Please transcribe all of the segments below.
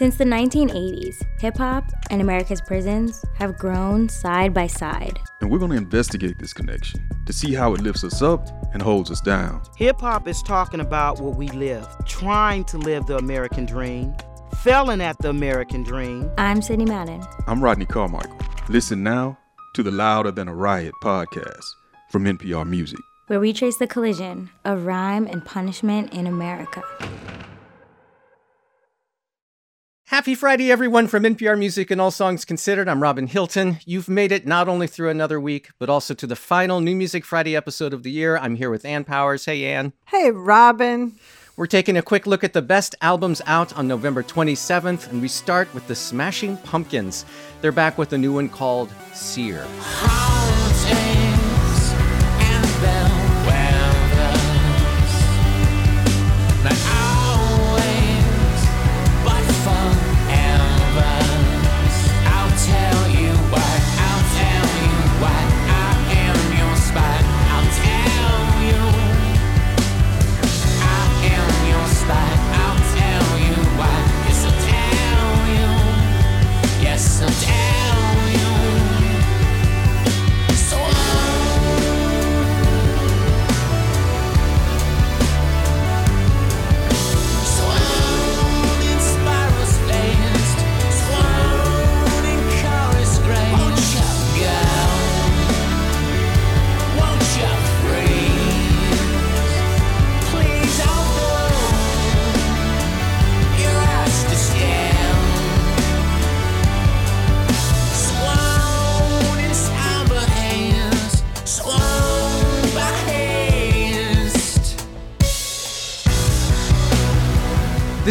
Since the 1980s, hip hop and America's prisons have grown side by side. And we're going to investigate this connection to see how it lifts us up and holds us down. Hip hop is talking about what we live, trying to live the American dream, failing at the American dream. I'm Sidney Madden. I'm Rodney Carmichael. Listen now to the Louder Than a Riot podcast from NPR Music, where we trace the collision of rhyme and punishment in America. Happy Friday, everyone, from NPR Music and All Songs Considered. I'm Robin Hilton. You've made it not only through another week, but also to the final New Music Friday episode of the year. I'm here with Ann Powers. Hey, Ann. Hey, Robin. We're taking a quick look at the best albums out on November 27th, and we start with the Smashing Pumpkins. They're back with a new one called Cyr.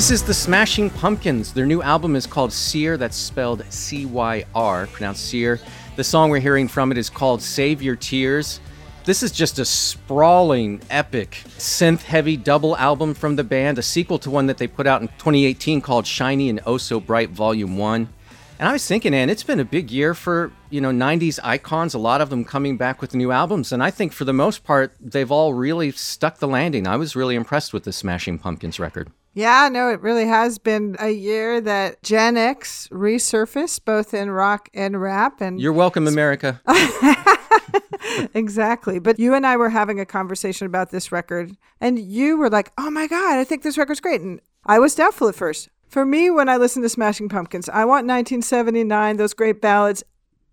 This is the Smashing Pumpkins. Their new album is called Cyr, that's spelled C Y R, pronounced Cyr. The song we're hearing from it is called Save Your Tears. This is just a sprawling, epic, synth heavy double album from the band, a sequel to one that they put out in 2018 called Shiny and Oh So Bright Volume 1. And I was thinking, Ann, it's been a big year for, you know, 90s icons, a lot of them coming back with new albums. And I think for the most part, they've all really stuck the landing. I was really impressed with the Smashing Pumpkins record. Yeah, no, it really has been a year that Gen X resurfaced both in rock and rap. And you're welcome, America. exactly. But you and I were having a conversation about this record, and you were like, "Oh my god, I think this record's great," and I was doubtful at first. For me, when I listen to Smashing Pumpkins, I want 1979, those great ballads,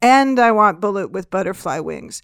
and I want Bullet with Butterfly Wings.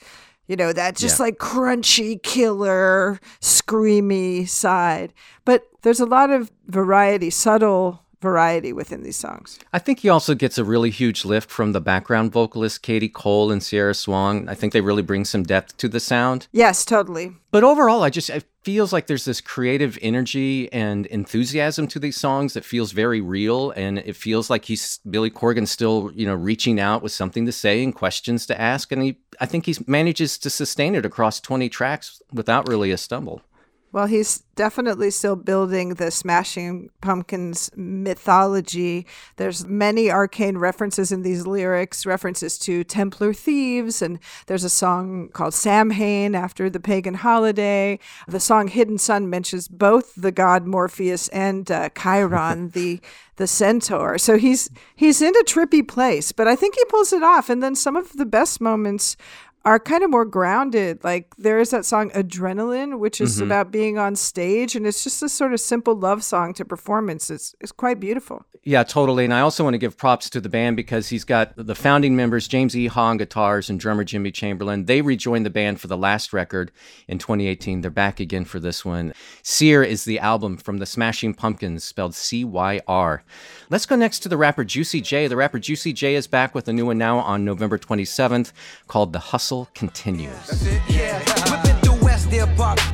You know, that just yeah. like crunchy, killer, screamy side. But there's a lot of variety, subtle variety within these songs. I think he also gets a really huge lift from the background vocalist Katie Cole and Sierra Swan. I think they really bring some depth to the sound. Yes, totally. But overall, I just it feels like there's this creative energy and enthusiasm to these songs that feels very real, and it feels like he's Billy Corgan still, you know, reaching out with something to say and questions to ask, and he I think he manages to sustain it across 20 tracks without really a stumble. Well, he's definitely still building the Smashing Pumpkins mythology. There's many arcane references in these lyrics, references to Templar thieves, and there's a song called Samhain after the pagan holiday. The song Hidden Sun mentions both the god Morpheus and uh, Chiron, the the centaur. So he's he's in a trippy place, but I think he pulls it off. And then some of the best moments are kind of more grounded. Like there is that song Adrenaline, which is mm-hmm. about being on stage, and it's just a sort of simple love song to performance. It's, it's quite beautiful. Yeah, totally. And I also want to give props to the band because he's got the founding members, James E. on guitars and drummer Jimmy Chamberlin. They rejoined the band for the last record in 2018. They're back again for this one. Cyr is the album from the Smashing Pumpkins, spelled C Y R. Let's go next to the rapper Juicy J. The rapper Juicy J is back with a new one now on November 27th called The Hustle Continues.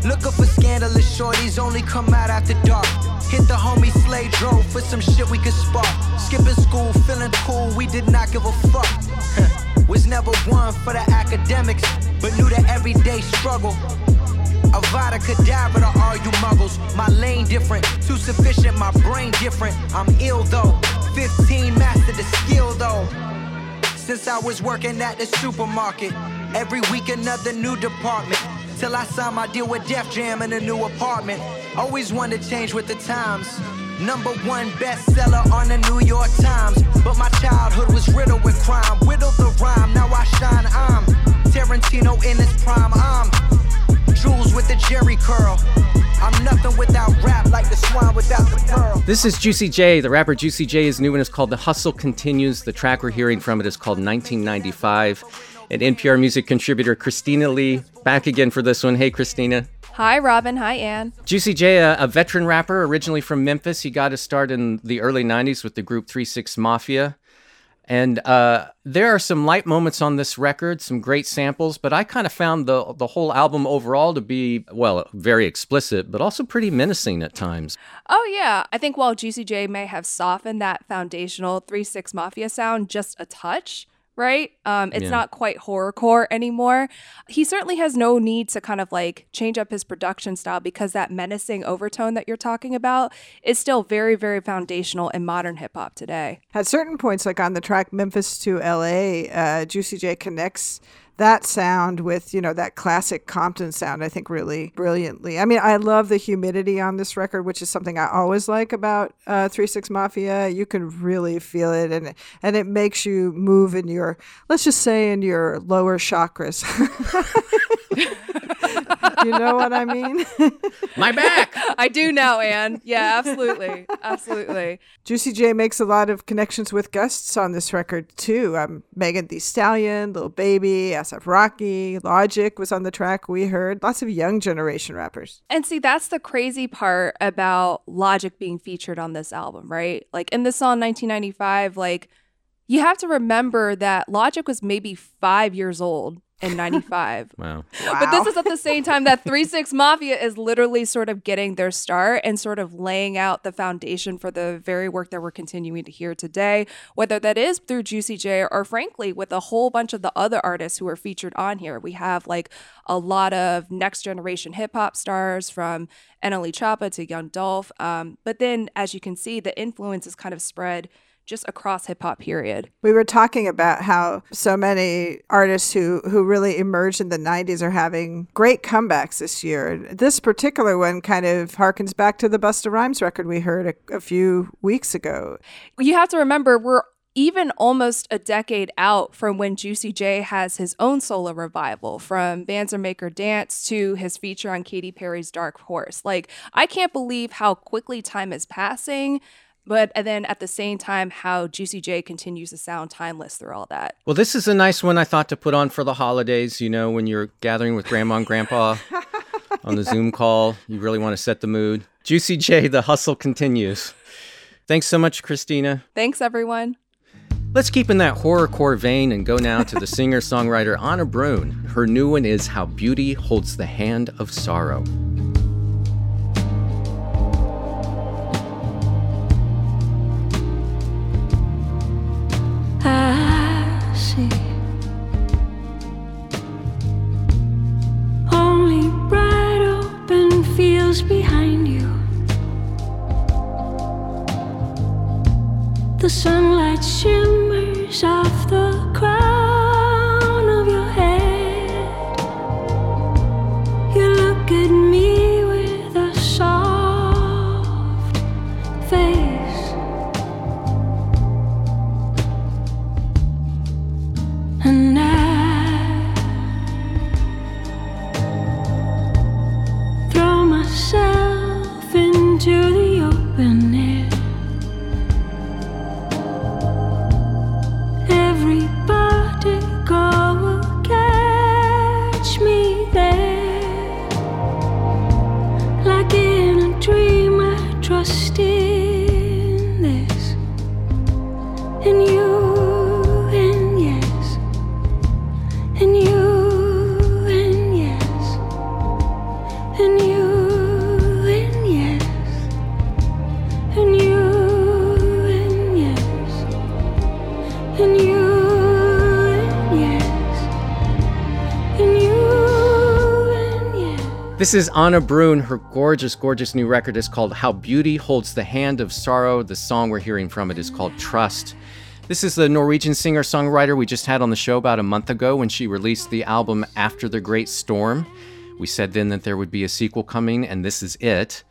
Looking for scandalous shorties, only come out after dark. Hit the homie drove for some shit we could spark. Skipping school, feeling cool, we did not give a fuck. Was never one for the academics, but knew the everyday struggle. Avada Kedavra to all you muggles. My lane different, too sufficient, my brain different. I'm ill though. 15 mastered the skill though. Since I was working at the supermarket, every week another new department. Till I signed my deal with Def Jam in a new apartment. Always wanted to change with the times. Number one bestseller on the New York Times. But my childhood was riddled with crime. Whittled the rhyme, now I shine. I'm Tarantino in his prime. I'm Jules with the Jheri curl. I'm nothing without rap, like the swan without the pearl. This is Juicy J. The rapper Juicy J is new and is called The Hustle Continues. The track we're hearing from it is called 1995. And NPR music contributor Christina Lee back again for this one. Hey, Christina. Hi, Robin. Hi, Ann. Juicy J, a, a, veteran rapper originally from Memphis. He got his start in the early 90s with the group 3 6 Mafia. And uh, there are some light moments on this record, some great samples, but I kind of found the the whole album overall to be well, very explicit, but also pretty menacing at times. Oh yeah, I think while Juicy J may have softened that foundational Three Six Mafia sound just a touch, right? Um, it's yeah. not quite horrorcore anymore. He certainly has no need to kind of like change up his production style because that menacing overtone that you're talking about is still very, very foundational in modern hip hop today. At certain points, like on the track Memphis to LA, uh, Juicy J connects that sound with you know that classic Compton sound I think really brilliantly. I mean I love the humidity on this record, which is something I always like about uh, Three Six Mafia. You can really feel it, and and it makes you move in your let's just say in your lower chakras. you know what I mean? My back. I do now, Anne. Yeah, absolutely, absolutely. Juicy J makes a lot of connections with guests on this record too. Um, Megan Thee Stallion, Lil Baby, ASAP Rocky, Logic was on the track. We heard lots of young generation rappers. And see, that's the crazy part about Logic being featured on this album, right? Like in the song 1995, like you have to remember that Logic was maybe five years old in 95. wow. wow. But this is at the same time that 3 6 Mafia is literally sort of getting their start and sort of laying out the foundation for the very work that we're continuing to hear today, whether that is through Juicy J or frankly with a whole bunch of the other artists who are featured on here. We have like a lot of next generation hip hop stars from NLE Choppa to Young Dolph. Um, but then, as you can see, the influence is kind of spread just across hip hop period. We were talking about how so many artists who who really emerged in the 90s are having great comebacks this year. This particular one kind of harkens back to the Busta Rhymes record we heard a, a few weeks ago. You have to remember we're even almost a decade out from when Juicy J has his own solo revival, from Bands Maker Dance to his feature on Katy Perry's Dark Horse. Like, I can't believe how quickly time is passing but and then at the same time how Juicy J continues to sound timeless through all that. Well, this is a nice one I thought to put on for the holidays, you know, when you're gathering with grandma and grandpa on the Zoom call, you really want to set the mood. Juicy J, the hustle continues. Thanks so much, Christina. Thanks everyone. Let's keep in that horrorcore vein and go now to the singer-songwriter Ane Brun. Her new one is How Beauty Holds the Hand of Sorrow. Only bright open fields behind you. The sunlight shimmers off the crown This is Ane Brun. Her gorgeous, gorgeous new record is called How Beauty Holds the Hand of Sorrow. The song we're hearing from it is called Trust. This is the Norwegian singer songwriter we just had on the show about a month ago when she released the album After the Great Storm. We said then that there would be a sequel coming, and this is it.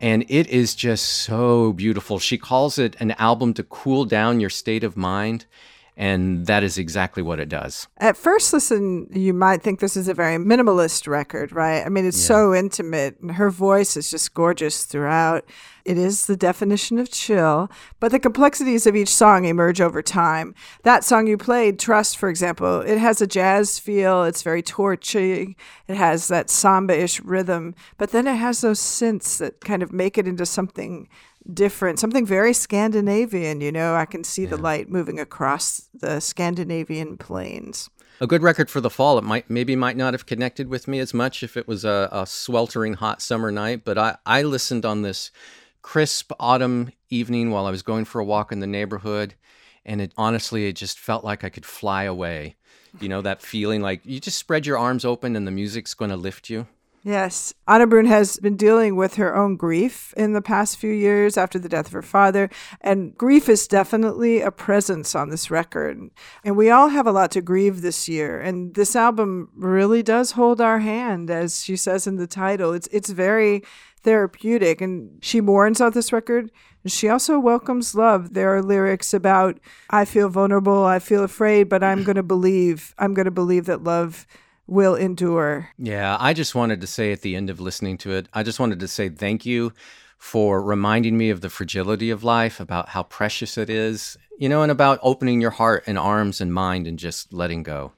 And it is just so beautiful. She calls it an album to cool down your state of mind. And that is exactly what it does. At first listen, you might think this is a very minimalist record, right? I mean, it's so intimate, and her voice is just gorgeous throughout. It is the definition of chill, but the complexities of each song emerge over time. That song you played, Trust, for example, it has a jazz feel, it's very torchy, it has that samba ish rhythm, but then it has those synths that kind of make it into something different, something very Scandinavian. You know, I can see the light moving across the Scandinavian plains. A good record for the fall. It might maybe might not have connected with me as much if it was a, a sweltering hot summer night, but I, I listened on this crisp autumn evening while I was going for a walk in the neighborhood, and it honestly it just felt like I could fly away. You know that feeling like you just spread your arms open and the music's going to lift you. Yes. Ane Brun has been dealing with her own grief in the past few years after the death of her father. And grief is definitely a presence on this record. And we all have a lot to grieve this year. And this album really does hold our hand, as she says in the title. It's, it's very therapeutic. And she mourns on this record. And she also welcomes love. There are lyrics about, I feel vulnerable, I feel afraid, but I'm going to believe, I'm going to believe that love will endure. Yeah, I just wanted to say at the end of listening to it, I just wanted to say thank you for reminding me of the fragility of life, about how precious it is, you know, and about opening your heart and arms and mind and just letting go.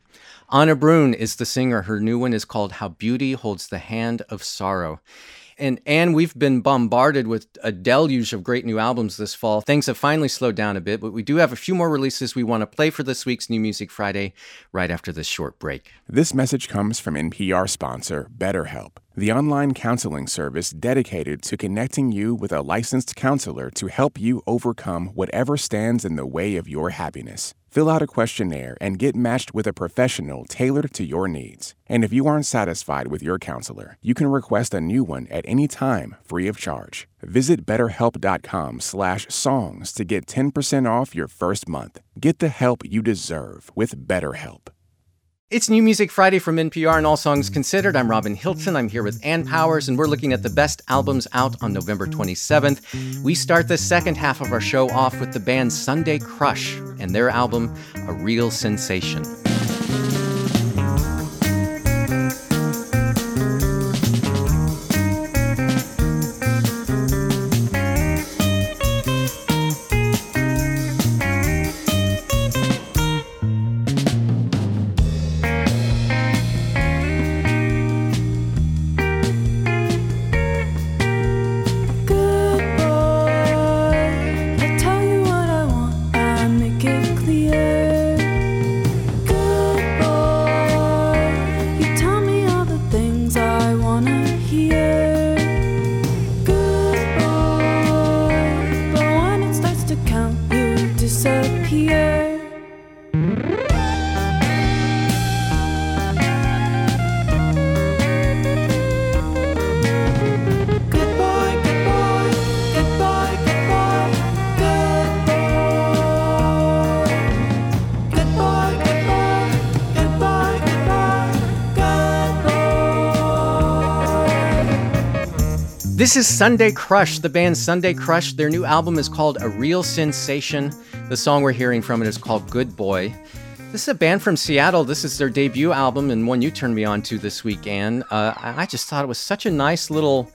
Ane Brun is the singer. Her new one is called How Beauty Holds the Hand of Sorrow. And and we've been bombarded with a deluge of great new albums this fall. Things have finally slowed down a bit, but we do have a few more releases we want to play for this week's New Music Friday right after this short break. This message comes from NPR sponsor BetterHelp, the online counseling service dedicated to connecting you with a licensed counselor to help you overcome whatever stands in the way of your happiness. Fill out a questionnaire and get matched with a professional tailored to your needs. And if you aren't satisfied with your counselor, you can request a new one at any time, free of charge. Visit betterhelp.com slash songs to get 10% off your first month. Get the help you deserve with BetterHelp. It's New Music Friday from NPR and All Songs Considered. I'm Robin Hilton. I'm here with Ann Powers, and we're looking at the best albums out on November 27th. We start the second half of our show off with the band Sunday Crush and their album, A Real Sensation. This is Sunday Crush, the band Sunday Crush. Their new album is called A Real Sensation. The song we're hearing from it is called Good Boy. This is a band from Seattle. This is their debut album and one you turned me on to this week, Ann. Uh, I just thought it was such a nice little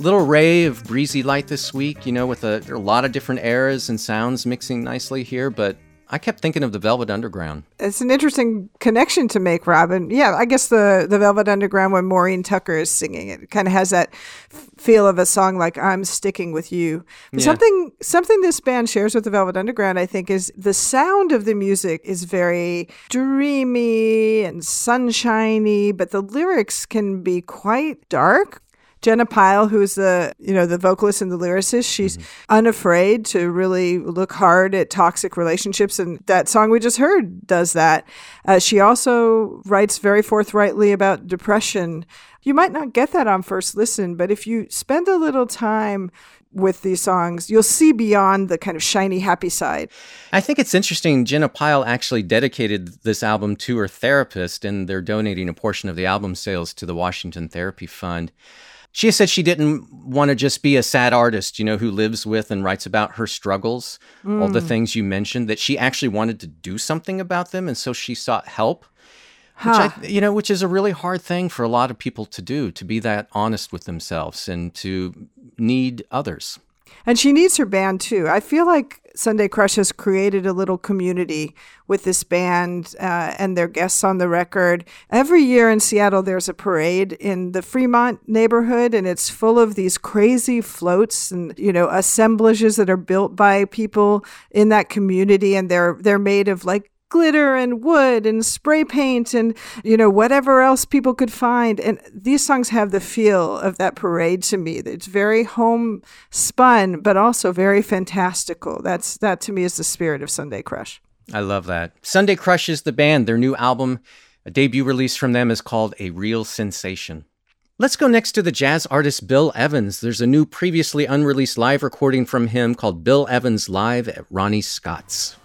little ray of breezy light this week, you know, with a, a lot of different eras and sounds mixing nicely here, but I kept thinking of the Velvet Underground. It's an interesting connection to make, Robin. Yeah, I guess the, the Velvet Underground when Maureen Tucker is singing it kind of has that feel of a song like "I'm Sticking with You." But Yeah. Something something this band shares with the Velvet Underground, I think, is the sound of the music is very dreamy and sunshiny, but the lyrics can be quite dark. Jenna Pyle, who's the you know the vocalist and the lyricist, she's unafraid to really look hard at toxic relationships, and that song we just heard does that. Uh, she also writes very forthrightly about depression. You might not get that on first listen, but if you spend a little time with these songs, you'll see beyond the kind of shiny, happy side. I think it's interesting. Jenna Pyle actually dedicated this album to her therapist, and they're donating a portion of the album sales to the Washington Therapy Fund. She said she didn't want to just be a sad artist, you know, who lives with and writes about her struggles, all the Mm. things you mentioned, that she actually wanted to do something about them. And so she sought help, Huh. which I, you know, which is a really hard thing for a lot of people to do, to be that honest with themselves and to need others. And she needs her band too. I feel like Sunday Crush has created a little community with this band uh, and their guests on the record. Every year in Seattle, there's a parade in the Fremont neighborhood, and it's full of these crazy floats and you know assemblages that are built by people in that community, and they're they're made of like glitter and wood and spray paint and you know whatever else people could find and these songs have the feel of that parade to me it's very homespun but also very fantastical that's that to me is the spirit of sunday crush I love that. Sunday Crush is the band. Their new album, a debut release from them, is called A Real Sensation. Let's go next to the jazz artist Bill Evans. There's a new previously unreleased live recording from him called Bill Evans Live at Ronnie Scott's.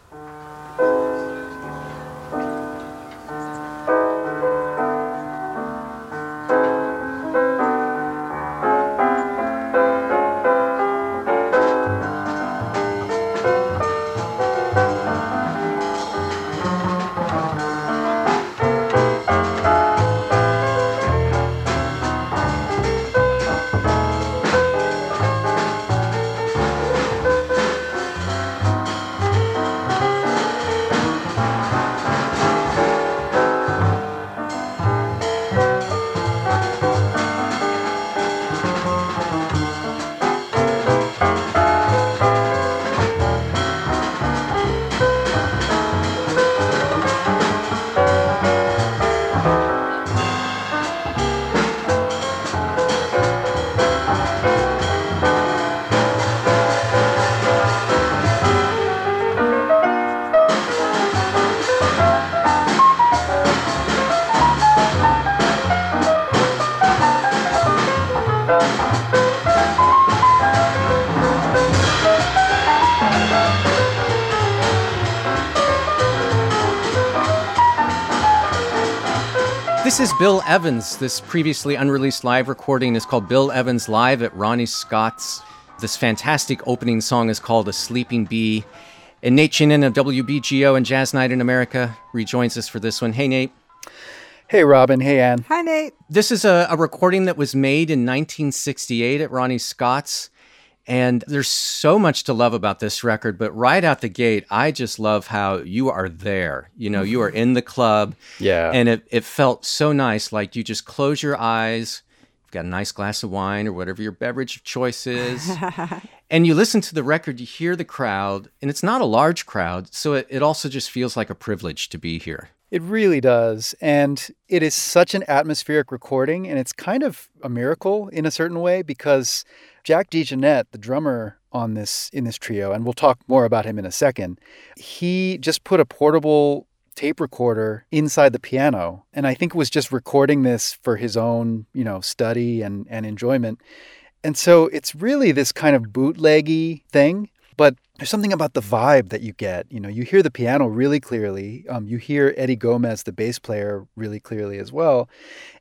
Evans. This previously unreleased live recording is called Bill Evans Live at Ronnie Scott's. This fantastic opening song is called A Sleeping Bee. And Nate Chinen of WBGO and Jazz Night in America rejoins us for this one. Hey, Nate. Hey, Robin. Hey, Ann. hi nate This is a, a recording that was made in 1968 at Ronnie Scott's. And there's so much to love about this record, but right out the gate, I just love how you are there. You know, you are mm-hmm. in the club. Yeah. And it, it felt so nice. Like you just close your eyes, you've got a nice glass of wine or whatever your beverage of choice is. and you listen to the record, you hear the crowd, and it's not a large crowd. So it, it also just feels like a privilege to be here. It really does. And it is such an atmospheric recording. And it's kind of a miracle in a certain way because Jack DeJohnette, the drummer on this in this trio, and we'll talk more about him in a second, he just put a portable tape recorder inside the piano. And I think was just recording this for his own, you know, study and, and enjoyment. And so it's really this kind of bootleggy thing, but there's something about the vibe that you get. You know, you hear the piano really clearly. Um, you hear Eddie Gomez, the bass player, really clearly as well.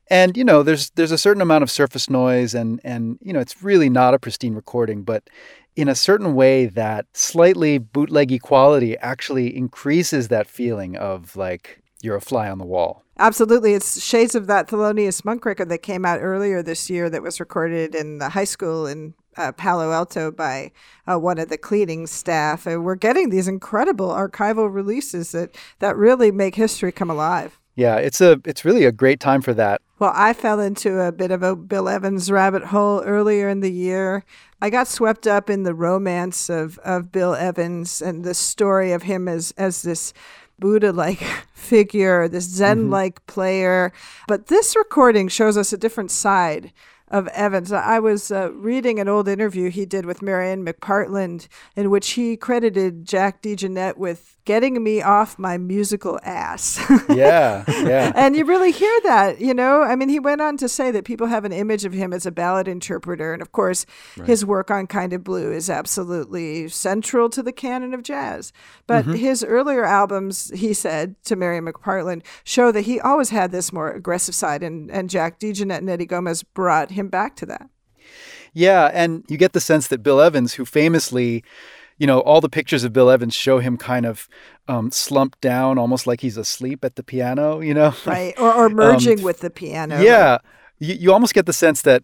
And you know, there's there's a certain amount of surface noise, and and you know, it's really not a pristine recording, but in a certain way, that slightly bootleggy quality actually increases that feeling of like you're a fly on the wall. Absolutely. It's shades of that Thelonious Monk record that came out earlier this year that was recorded in the high school in uh, Palo Alto by uh, one of the cleaning staff. And we're getting these incredible archival releases that, that really make history come alive. Yeah, it's a it's really a great time for that. Well, I fell into a bit of a Bill Evans rabbit hole earlier in the year. I got swept up in the romance of, of Bill Evans and the story of him as, as this Buddha like figure, this mm-hmm. Zen like player. But this recording shows us a different side of Evans. I was uh, reading an old interview he did with Marian McPartland in which he credited Jack DeJohnette with getting me off my musical ass. Yeah, yeah. and you really hear that, you know? I mean, he went on to say that people have an image of him as a ballad interpreter. And of course, his work on Kind of Blue is absolutely central to the canon of jazz. But his earlier albums, he said to Mary McPartland, show that he always had this more aggressive side. And, and Jack DeJohnette and Eddie Gomez brought him back to that. Yeah, and you get the sense that Bill Evans, who famously, you know, all the pictures of Bill Evans show him kind of um, slumped down, almost like he's asleep at the piano, you know? Right. Or, or merging with the piano. Yeah. You, you almost get the sense that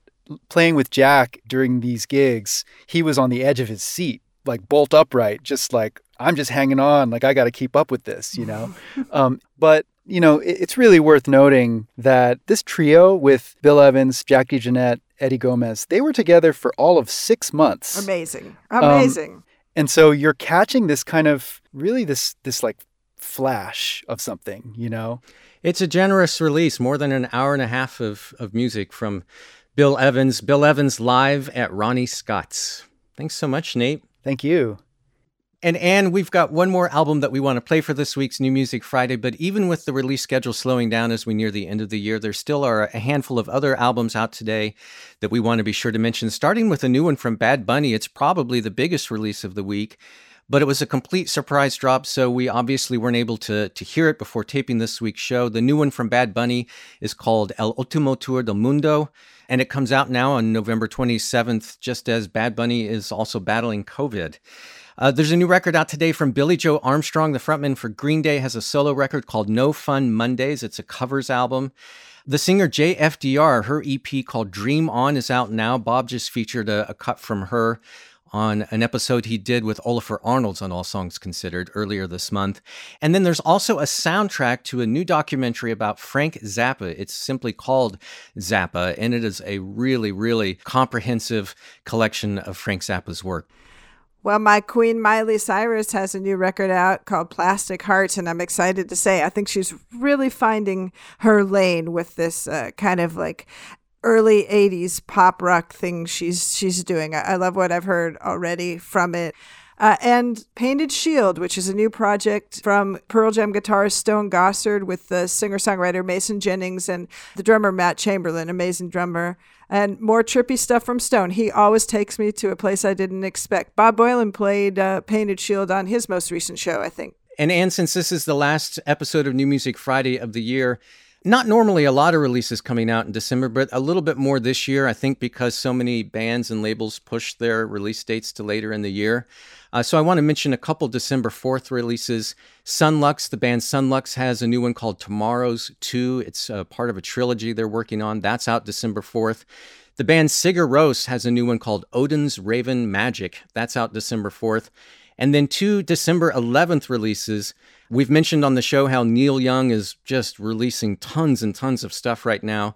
playing with Jack during these gigs, he was on the edge of his seat, like bolt upright, just like, I'm just hanging on, like, I got to keep up with this, you know? um, but you know, it- it's really worth noting that this trio with Bill Evans, Jack DeJohnette, Eddie Gomez, they were together for all of six months. Amazing. Um, Amazing. And so you're catching this kind of really this this like flash of something, you know? It's a generous release, more than an hour and a half of, of music from Bill Evans. Bill Evans live at Ronnie Scott's. Thanks so much, Nate. Thank you. And Anne, we've got one more album that we want to play for this week's New Music Friday. But even with the release schedule slowing down as we near the end of the year, there still are a handful of other albums out today that we want to be sure to mention. Starting with a new one from Bad Bunny, it's probably the biggest release of the week. But it was a complete surprise drop, so we obviously weren't able to, to hear it before taping this week's show. The new one from Bad Bunny is called El Último Tour del Mundo, and it comes out now on November 27th, just as Bad Bunny is also battling COVID. Uh, there's a new record out today from Billie Joe Armstrong, the frontman for Green Day, has a solo record called No Fun Mondays. It's a covers album. The singer JFDR, her EP called Dream On is out now. Bob just featured a, a cut from her on an episode he did with Ólafur Arnalds on All Songs Considered earlier this month. And then there's also a soundtrack to a new documentary about Frank Zappa. It's simply called Zappa, and it is a really, really comprehensive collection of Frank Zappa's work. Well, my queen Miley Cyrus has a new record out called Plastic Hearts, and I'm excited to say I think she's really finding her lane with this uh, kind of like early 80s pop rock thing she's she's doing. I, I love what I've heard already from it. Uh, and Painted Shield, which is a new project from Pearl Jam guitarist Stone Gossard with the singer songwriter Mason Jennings and the drummer Matt Chamberlain, amazing drummer. And more trippy stuff from Stone. He always takes me to a place I didn't expect. Bob Boilen played uh, Painted Shield on his most recent show, I think. And Anne, since this is the last episode of New Music Friday of the year, not normally a lot of releases coming out in December, but a little bit more this year, I think, because so many bands and labels push their release dates to later in the year. Uh, so I want to mention a couple December 4th releases. Sunlux, the band Sunlux has a new one called Tomorrow's 2. It's uh, part of a trilogy they're working on. That's out December 4th. The band Sigur Rós has a new one called Odin's Raven Magic. That's out December 4th. And then two December 11th releases. We've mentioned on the show how Neil Young is just releasing tons and tons of stuff right now.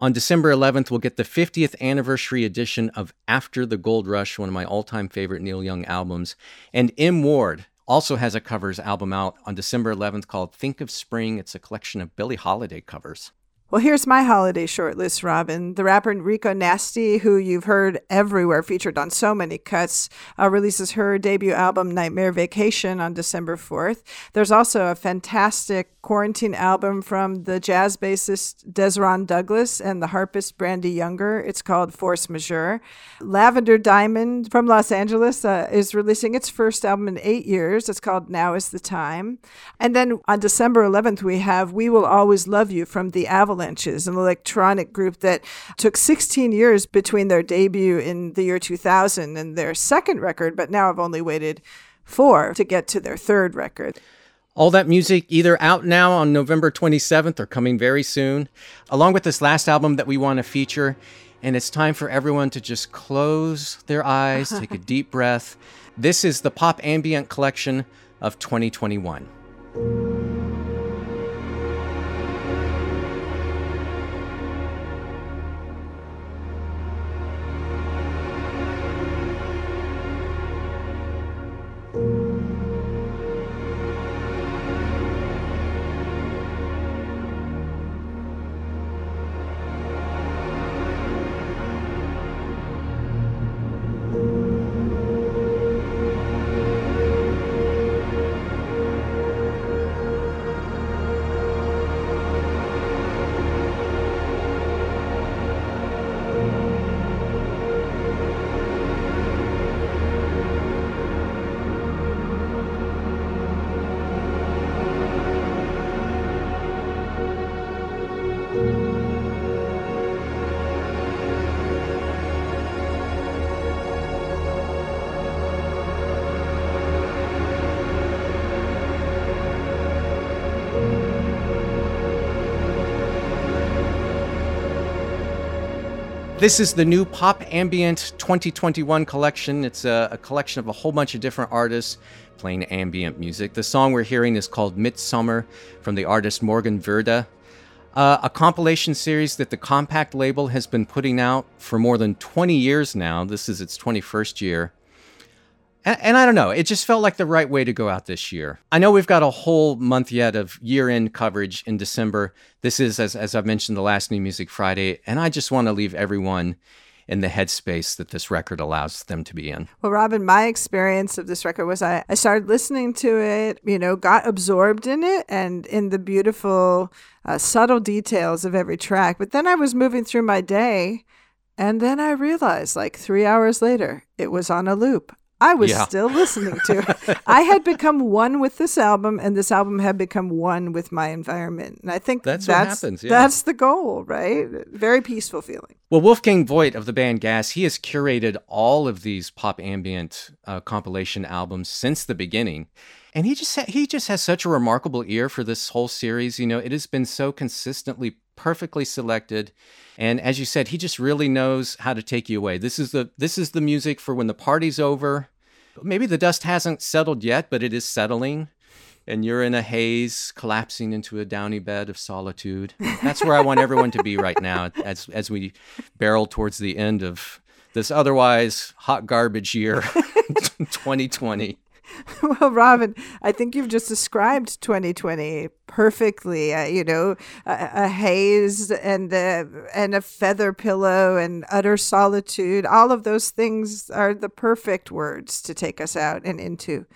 On December 11th, we'll get the 50th anniversary edition of After the Gold Rush, one of my all time favorite Neil Young albums. And M. Ward also has a covers album out on December 11th called Think of Spring. It's a collection of Billie Holiday covers. Well, here's my holiday shortlist, Robin. The rapper Rico Nasty, who you've heard everywhere, featured on so many cuts, uh, releases her debut album, Nightmare Vacation, on December 4th. There's also a fantastic quarantine album from the jazz bassist Dezron Douglas and the harpist Brandee Younger. It's called Force Majeure. Lavender Diamond from Los Angeles uh, is releasing its first album in eight years. It's called Now is the Time. And then on December 11th, we have We Will Always Love You from the Avalanches, an electronic group that took 16 years between their debut in the year 2000 and their second record, but now have only waited four to get to their third record. All that music either out now on November 27th or coming very soon, along with this last album that we want to feature. And it's time for everyone to just close their eyes, take a deep breath. This is the Pop Ambient Collection of 2021. This is the new Pop Ambient 2021 collection. It's a, a, collection of a whole bunch of different artists playing ambient music. The song we're hearing is called Midsummer from the artist Morgan Verda. Uh, a compilation series that the Kompakt label has been putting out for more than 20 years now. This is its 21st year. And, and I don't know, it just felt like the right way to go out this year. I know we've got a whole month yet of year end coverage in December. This is, as, as I've mentioned, the last New Music Friday, and I just want to leave everyone in the headspace that this record allows them to be in. Well, Robin, my experience of this record was I, I started listening to it, you know, got absorbed in it and in the beautiful, uh, subtle details of every track. But then I was moving through my day, and then I realized, like three hours later, it was on a loop. I was Yeah. still listening to it. I had become one with this album, and this album had become one with my environment. And I think That's what that's happens, yeah. That's the goal, right? Very peaceful feeling. Well, Wolfgang Voigt of the band Gas, he has curated all of these pop ambient uh, compilation albums since the beginning. And he just ha- he just has such a remarkable ear for this whole series. You know, it has been so consistently perfectly selected. And as you said, he just really knows how to take you away. This is the this is the music for when the party's over. Maybe the dust hasn't settled yet, but it is settling. And you're in a haze, collapsing into a downy bed of solitude. That's where I want everyone to be right now as as we barrel towards the end of this otherwise hot garbage year 2020. Well, Robin, I think you've just described 2020 perfectly. Uh, you know, a, a haze and a, and a feather pillow and utter solitude. All of those things are the perfect words to take us out and into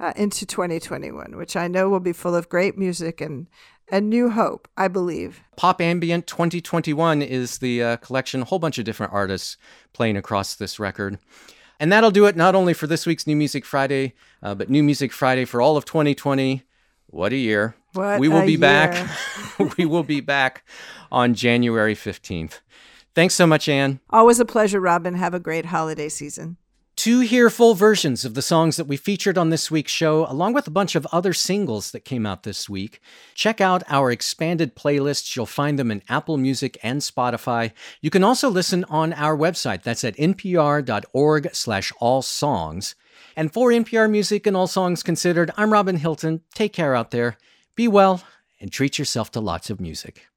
uh, into 2021, which I know will be full of great music and and new hope. I believe. Pop Ambient 2021 is the uh, collection, a whole bunch of different artists playing across this record. And that'll do it not only for this week's New Music Friday, uh, but New Music Friday for all of 2020. What a year. What we will be year. back. we will be back on January 15th. Thanks so much, Anne. Always a pleasure, Robin. Have a great holiday season. To hear full versions of the songs that we featured on this week's show, along with a bunch of other singles that came out this week, check out our expanded playlists. You'll find them in Apple Music and Spotify. You can also listen on our website. That's at npr.org slash all songs. And for NPR Music and All Songs Considered, I'm Robin Hilton. Take care out there. Be well and treat yourself to lots of music.